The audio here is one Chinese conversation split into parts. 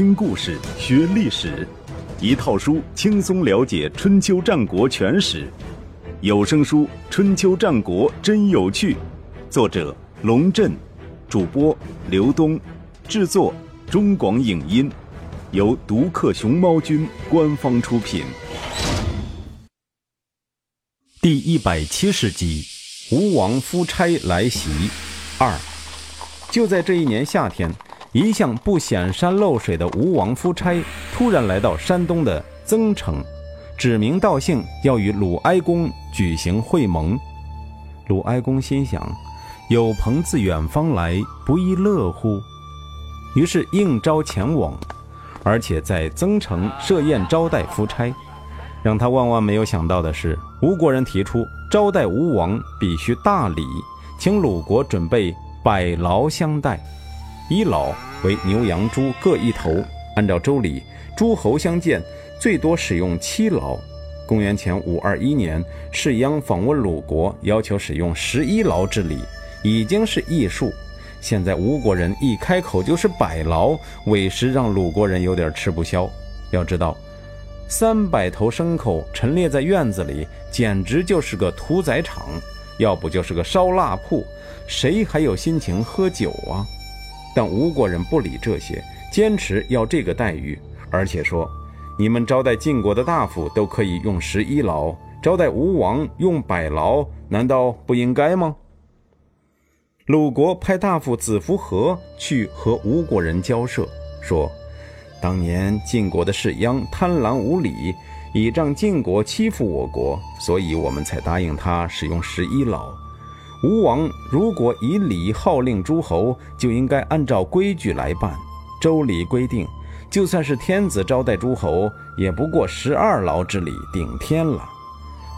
听故事学历史，一套书轻松了解春秋战国全史。有声书《春秋战国真有趣》，作者龙震，主播刘东，制作中广影音，由独克熊猫君官方出品。第一百七十集，吴王夫差来袭二。就在这一年夏天。一向不显山露水的吴王夫差突然来到山东的增城，指名道姓要与鲁哀公举行会盟。鲁哀公心想：有朋自远方来，不亦乐乎？于是应召前往，而且在增城设宴招待夫差。让他万万没有想到的是，吴国人提出招待吴王必须大礼，请鲁国准备百劳相待。一老为牛羊猪各一头，按照周礼，诸侯相见最多使用七劳。公元前五二一年，士鞅访问鲁国，要求使用十一劳之礼，已经是艺术。现在吴国人一开口就是百劳，委实让鲁国人有点吃不消。要知道，三百头牲口陈列在院子里，简直就是个屠宰场，要不就是个烧腊铺，谁还有心情喝酒啊？但吴国人不理这些，坚持要这个待遇，而且说：“你们招待晋国的大夫都可以用十一劳，招待吴王用百劳，难道不应该吗？”鲁国派大夫子服和去和吴国人交涉，说：“当年晋国的士鞅贪婪无礼，倚仗晋国欺负我国，所以我们才答应他使用十一劳。”吴王如果以礼号令诸侯，就应该按照规矩来办。周礼规定，就算是天子招待诸侯，也不过十二劳之礼，顶天了。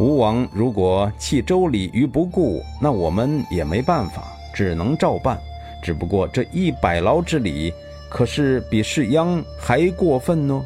吴王如果弃周礼于不顾，那我们也没办法，只能照办。只不过这一百劳之礼，可是比士鞅还过分呢。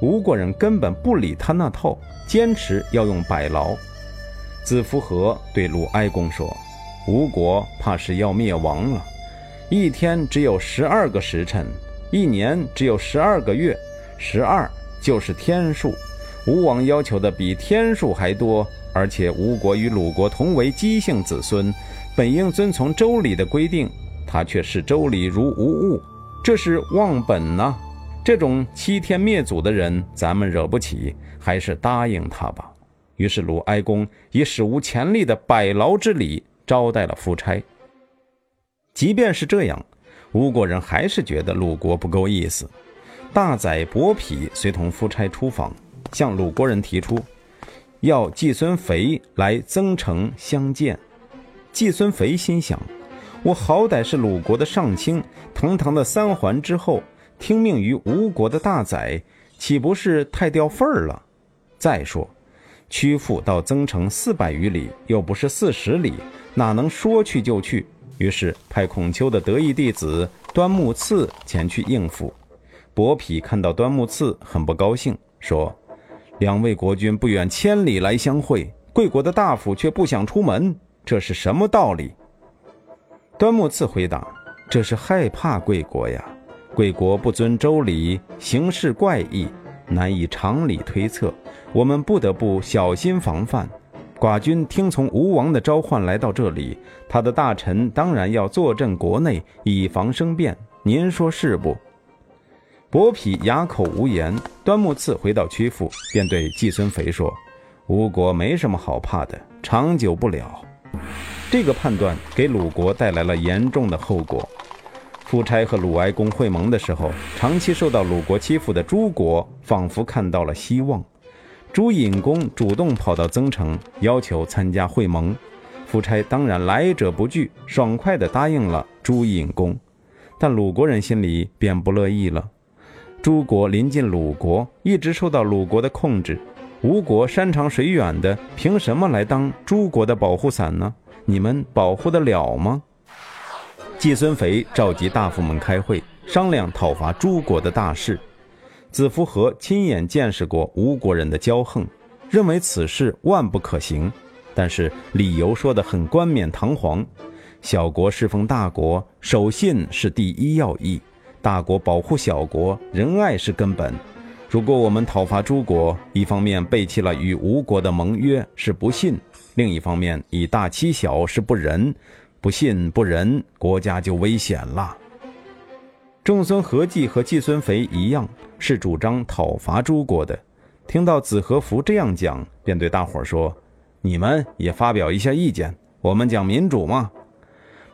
吴国人根本不理他那套，坚持要用百劳。子服和对鲁哀公说：“吴国怕是要灭亡了。一天只有十二个时辰，一年只有十二个月，十二就是天数。吴王要求的比天数还多，而且吴国与鲁国同为姬姓子孙，本应遵从周礼的规定，他却视周礼如无物，这是忘本呐！这种欺天灭祖的人，咱们惹不起，还是答应他吧。”于是鲁哀公以史无前例的百劳之礼招待了夫差。即便是这样，吴国人还是觉得鲁国不够意思。大宰伯嚭随同夫差出访，向鲁国人提出要季孙肥来增城相见。季孙肥心想：我好歹是鲁国的上卿，堂堂的三桓之后，听命于吴国的大宰，岂不是太掉份儿了？再说。曲阜到增城四百余里，又不是四十里，哪能说去就去？于是派孔丘的得意弟子端木赐前去应付。伯嚭看到端木赐，很不高兴，说：“两位国君不远千里来相会，贵国的大夫却不想出门，这是什么道理？”端木赐回答：“这是害怕贵国呀，贵国不遵周礼，行事怪异。”难以常理推测，我们不得不小心防范。寡君听从吴王的召唤来到这里，他的大臣当然要坐镇国内，以防生变。您说是不？伯嚭哑口无言。端木赐回到曲阜，便对季孙肥说：“吴国没什么好怕的，长久不了。”这个判断给鲁国带来了严重的后果。夫差和鲁哀公会盟的时候，长期受到鲁国欺负的朱国仿佛看到了希望。朱隐公主动跑到增城，要求参加会盟。夫差当然来者不拒，爽快地答应了朱隐公。但鲁国人心里便不乐意了。朱国临近鲁国，一直受到鲁国的控制。吴国山长水远的，凭什么来当朱国的保护伞呢？你们保护得了吗？季孙肥召集大夫们开会，商量讨伐诸国的大事。子服和亲眼见识过吴国人的骄横，认为此事万不可行。但是理由说得很冠冕堂皇：小国侍奉大国，守信是第一要义。大国保护小国，仁爱是根本。如果我们讨伐诸国，一方面背弃了与吴国的盟约，是不信；另一方面以大欺小，是不仁。不信不仁，国家就危险了。仲孙何忌和季孙肥一样，是主张讨伐诸国的。听到子和服这样讲，便对大伙说：“你们也发表一下意见，我们讲民主嘛。”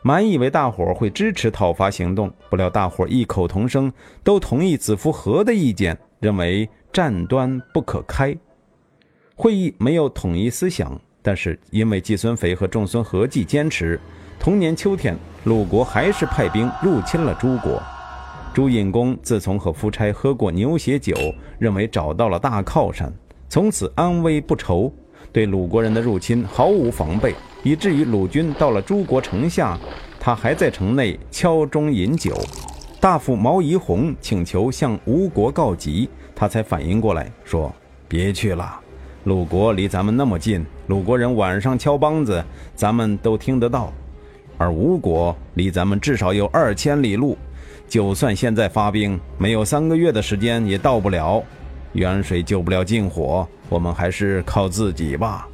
满以为大伙会支持讨伐行动，不料大伙异口同声，都同意子服和的意见。认为战端不可开，会议没有统一思想，但是因为季孙肥和仲孙何忌坚持，同年秋天，鲁国还是派兵入侵了诸国。朱隐公自从和夫差喝过牛血酒，认为找到了大靠山，从此安危不愁，对鲁国人的入侵毫无防备，以至于鲁军到了诸国城下，他还在城内敲钟饮酒。大夫毛宜弘请求向吴国告急，他才反应过来，说：“别去了，鲁国离咱们那么近，鲁国人晚上敲梆子，咱们都听得到；而吴国离咱们至少有二千里路，就算现在发兵，没有三个月的时间也到不了。远水救不了近火，我们还是靠自己吧。”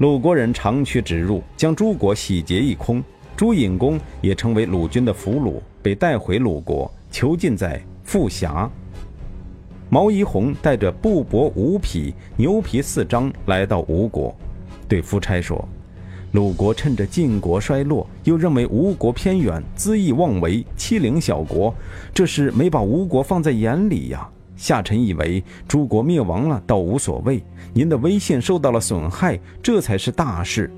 鲁国人长驱直入，将诸国洗劫一空。朱隐公也成为鲁军的俘虏，被带回鲁国，囚禁在富峡。毛宜红带着布帛五匹、牛皮四张来到吴国，对夫差说：“鲁国趁着晋国衰落，又认为吴国偏远、恣意妄为、欺凌小国，这是没把吴国放在眼里呀。下臣以为诸国灭亡了倒无所谓，您的威信受到了损害，这才是大事。”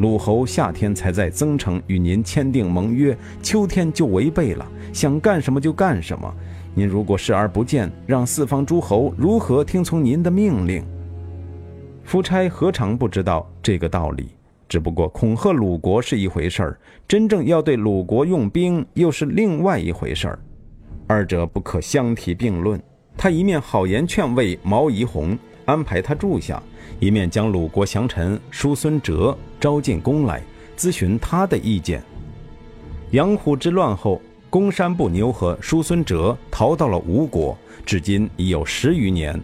鲁侯夏天才在增城与您签订盟约，秋天就违背了，想干什么就干什么。您如果视而不见，让四方诸侯如何听从您的命令？夫差何尝不知道这个道理？只不过恐吓鲁国是一回事儿，真正要对鲁国用兵又是另外一回事儿，二者不可相提并论。他一面好言劝慰毛宜红，安排他住下。一面将鲁国降臣叔孙哲招进宫来，咨询他的意见。阳虎之乱后，公山不牛和叔孙哲逃到了吴国，至今已有十余年。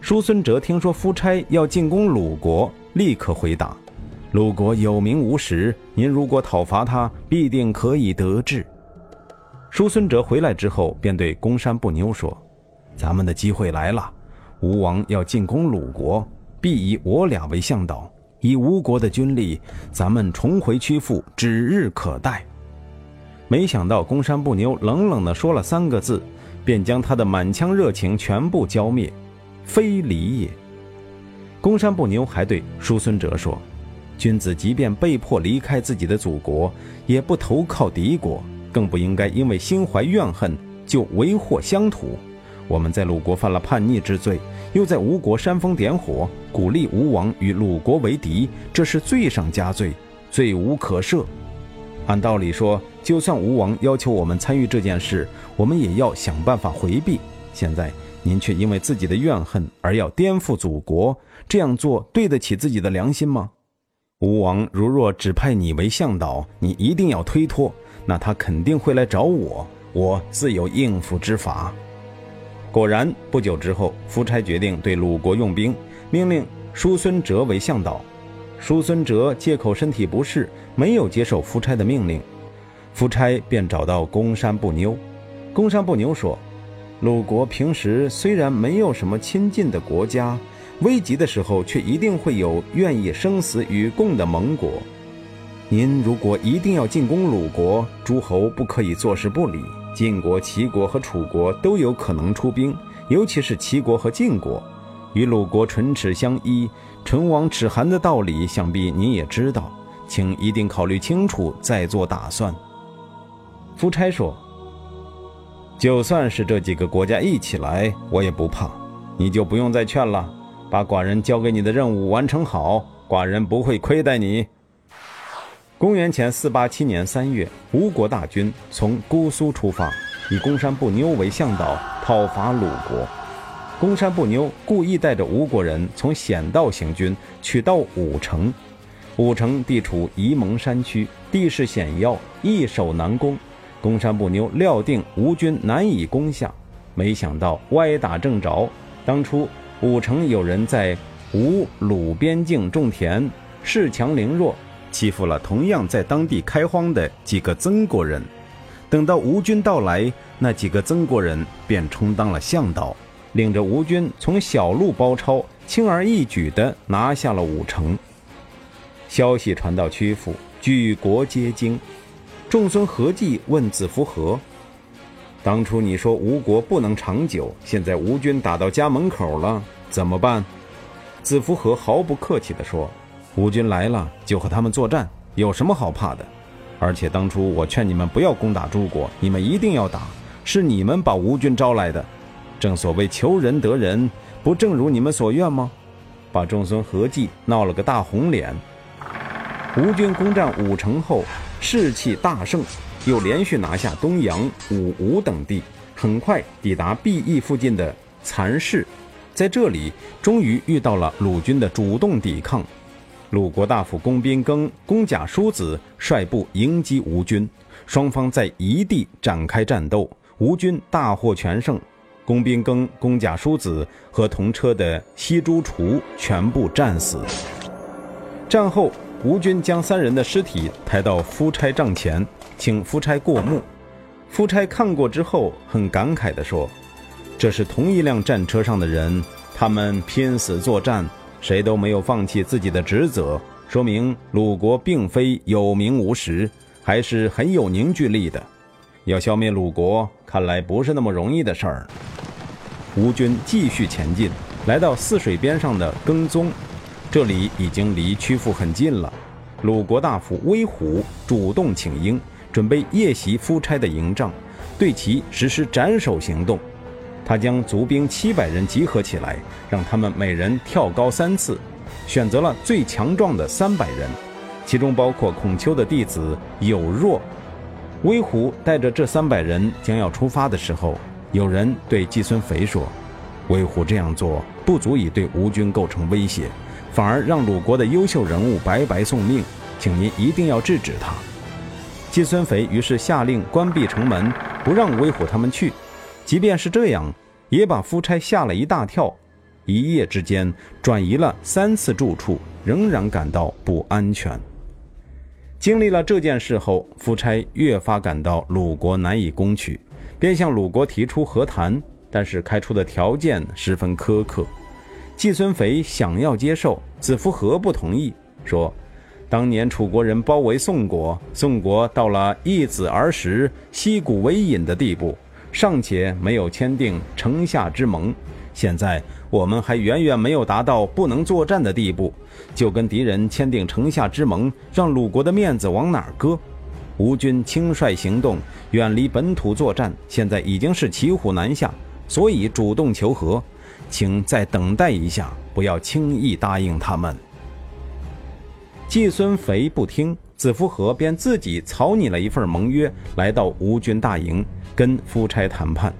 叔孙哲听说夫差要进攻鲁国，立刻回答：“鲁国有名无实，您如果讨伐他，必定可以得志。”叔孙哲回来之后，便对公山不妞说：“咱们的机会来了，吴王要进攻鲁国。”必以我俩为向导，以吴国的军力，咱们重回曲阜指日可待。没想到公山不妞冷冷地说了三个字，便将他的满腔热情全部浇灭。非礼也。公山不妞还对叔孙哲说：“君子即便被迫离开自己的祖国，也不投靠敌国，更不应该因为心怀怨恨就为祸乡土。我们在鲁国犯了叛逆之罪。”又在吴国煽风点火，鼓励吴王与鲁国为敌，这是罪上加罪，罪无可赦。按道理说，就算吴王要求我们参与这件事，我们也要想办法回避。现在您却因为自己的怨恨而要颠覆祖国，这样做对得起自己的良心吗？吴王如若指派你为向导，你一定要推脱，那他肯定会来找我，我自有应付之法。果然，不久之后，夫差决定对鲁国用兵，命令叔孙哲为向导。叔孙哲借口身体不适，没有接受夫差的命令。夫差便找到公山不妞。公山不妞说：“鲁国平时虽然没有什么亲近的国家，危急的时候却一定会有愿意生死与共的盟国。您如果一定要进攻鲁国，诸侯不可以坐视不理。”晋国、齐国和楚国都有可能出兵，尤其是齐国和晋国，与鲁国唇齿相依、唇亡齿寒的道理，想必您也知道，请一定考虑清楚再做打算。夫差说：“就算是这几个国家一起来，我也不怕，你就不用再劝了，把寡人交给你的任务完成好，寡人不会亏待你。”公元前四八七年三月，吴国大军从姑苏出发，以公山不妞为向导，讨伐鲁国。公山不妞故意带着吴国人从险道行军，取到武城。武城地处沂蒙山区，地势险要，易守难攻。公山不妞料定吴军难以攻下，没想到歪打正着。当初武城有人在吴鲁边境种田，恃强凌弱，欺负了同样在当地开荒的几个曾国人。等到吴军到来，那几个曾国人便充当了向导，领着吴军从小路包抄，轻而易举地拿下了武城。消息传到曲阜，举国皆惊。众孙何忌问子服何：“当初你说吴国不能长久，现在吴军打到家门口了，怎么办？”子服和毫不客气地说：“吴军来了，就和他们作战，有什么好怕的？而且当初我劝你们不要攻打诸国，你们一定要打，是你们把吴军招来的。正所谓求人得人，不正如你们所愿吗？”把众孙合计闹了个大红脸。吴军攻占武城后。士气大盛，又连续拿下东阳、武吴等地，很快抵达毕邑附近的蚕市，在这里终于遇到了鲁军的主动抵抗。鲁国大夫公宾庚、公贾叔子率部迎击吴军，双方在一地展开战斗，吴军大获全胜。公宾庚、公贾叔子和同车的西诸厨全部战死。战后。吴军将三人的尸体抬到夫差帐前，请夫差过目。夫差看过之后，很感慨地说：“这是同一辆战车上的人，他们拼死作战，谁都没有放弃自己的职责，说明鲁国并非有名无实，还是很有凝聚力的。要消灭鲁国，看来不是那么容易的事儿。”吴军继续前进，来到泗水边上的耕宗。这里已经离曲阜很近了。鲁国大夫威虎主动请缨，准备夜袭夫差的营帐，对其实施斩首行动。他将卒兵七百人集合起来，让他们每人跳高三次，选择了最强壮的三百人，其中包括孔丘的弟子有若。威虎带着这三百人将要出发的时候，有人对季孙肥说：“威虎这样做不足以对吴军构成威胁。”反而让鲁国的优秀人物白白送命，请您一定要制止他。季孙肥于是下令关闭城门，不让威虎他们去。即便是这样，也把夫差吓了一大跳。一夜之间转移了三次住处，仍然感到不安全。经历了这件事后，夫差越发感到鲁国难以攻取，便向鲁国提出和谈，但是开出的条件十分苛刻。季孙肥想要接受，子夫和不同意，说：“当年楚国人包围宋国，宋国到了易子而食、息鼓为饮的地步，尚且没有签订城下之盟。现在我们还远远没有达到不能作战的地步，就跟敌人签订城下之盟，让鲁国的面子往哪搁？吴军轻率行动，远离本土作战，现在已经是骑虎难下，所以主动求和。”请再等待一下，不要轻易答应他们。季孙肥不听，子夫和便自己草拟了一份盟约，来到吴军大营跟夫差谈判。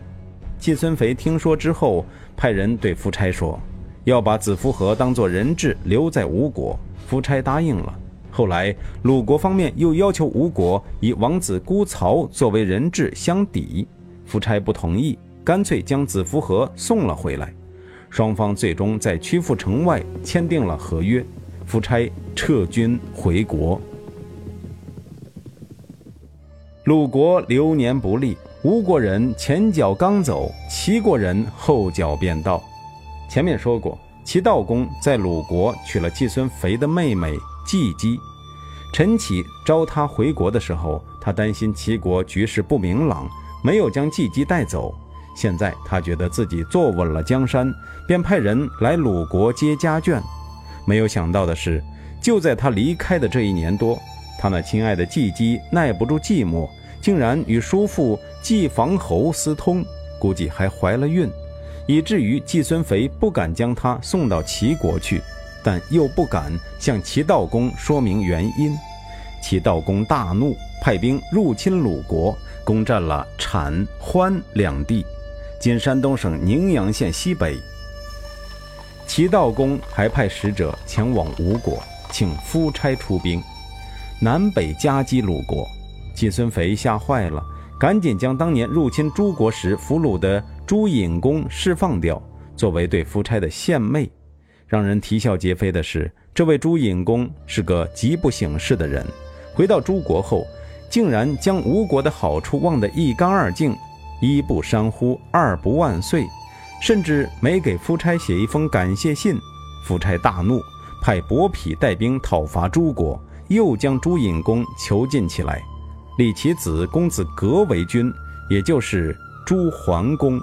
季孙肥听说之后，派人对夫差说，要把子夫和当作人质留在吴国。夫差答应了。后来鲁国方面又要求吴国以王子姑曹作为人质相抵，夫差不同意，干脆将子夫和送了回来。双方最终在曲阜城外签订了合约，夫差撤军回国。鲁国流年不利，吴国人前脚刚走，齐国人后脚便到。前面说过，齐悼公在鲁国娶了季孙肥的妹妹季姬。陈启招他回国的时候，他担心齐国局势不明朗，没有将季姬带走。现在他觉得自己坐稳了江山，便派人来鲁国接家眷。没有想到的是，就在他离开的这一年多，他那亲爱的季姬耐不住寂寞，竟然与叔父季房侯私通，估计还怀了孕，以至于季孙肥不敢将他送到齐国去，但又不敢向齐悼公说明原因。齐悼公大怒，派兵入侵鲁国，攻占了产、欢两地。今山东省宁阳县西北，齐悼公还派使者前往吴国，请夫差出兵，南北夹击鲁国。季孙肥吓坏了，赶紧将当年入侵诸国时俘虏的朱隐公释放掉，作为对夫差的献媚。让人啼笑皆非的是，这位朱隐公是个极不省事的人。回到诸国后，竟然将吴国的好处忘得一干二净，一不山呼，二不万岁，甚至没给夫差写一封感谢信。夫差大怒，派伯嚭带兵讨伐诸国，又将朱隐公囚禁起来，立其子公子革为君，也就是朱桓公。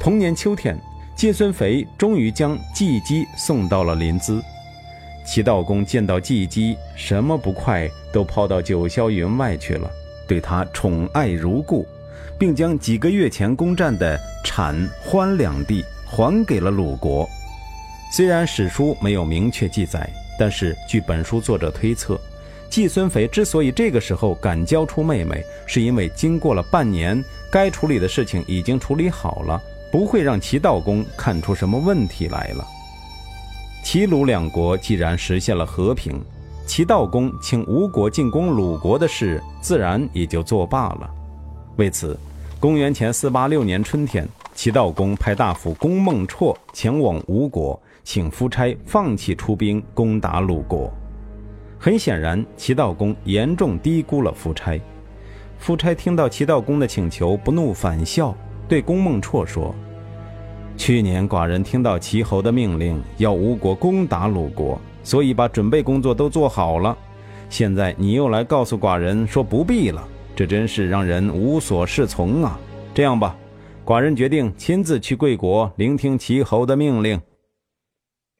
同年秋天。季孙肥终于将季姬送到了临淄，齐悼公见到季姬，什么不快都抛到九霄云外去了，对他宠爱如故，并将几个月前攻占的产、欢两地还给了鲁国。虽然史书没有明确记载，但是据本书作者推测，季孙肥之所以这个时候敢交出妹妹，是因为经过了半年，该处理的事情已经处理好了。不会让齐悼公看出什么问题来了。齐鲁两国既然实现了和平，齐悼公请吴国进攻鲁国的事自然也就作罢了。为此，公元前四八六年春天，齐悼公派大夫公孟绰前往吴国，请夫差放弃出兵攻打鲁国。很显然，齐悼公严重低估了夫差。夫差听到齐悼公的请求，不怒反笑。对公孟绰说：“去年寡人听到齐侯的命令，要吴国攻打鲁国，所以把准备工作都做好了。现在你又来告诉寡人说不必了，这真是让人无所适从啊！这样吧，寡人决定亲自去贵国聆听齐侯的命令。”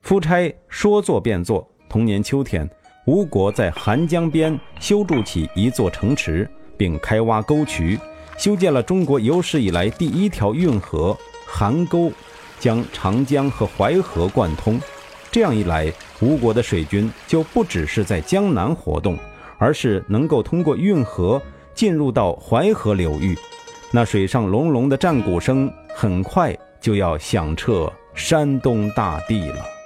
夫差说做便做。同年秋天，吴国在韩江边修筑起一座城池，并开挖沟渠。修建了中国有史以来第一条运河邗沟，将长江和淮河贯通。这样一来，吴国的水军就不只是在江南活动，而是能够通过运河进入到淮河流域。那水上隆隆的战鼓声，很快就要响彻山东大地了。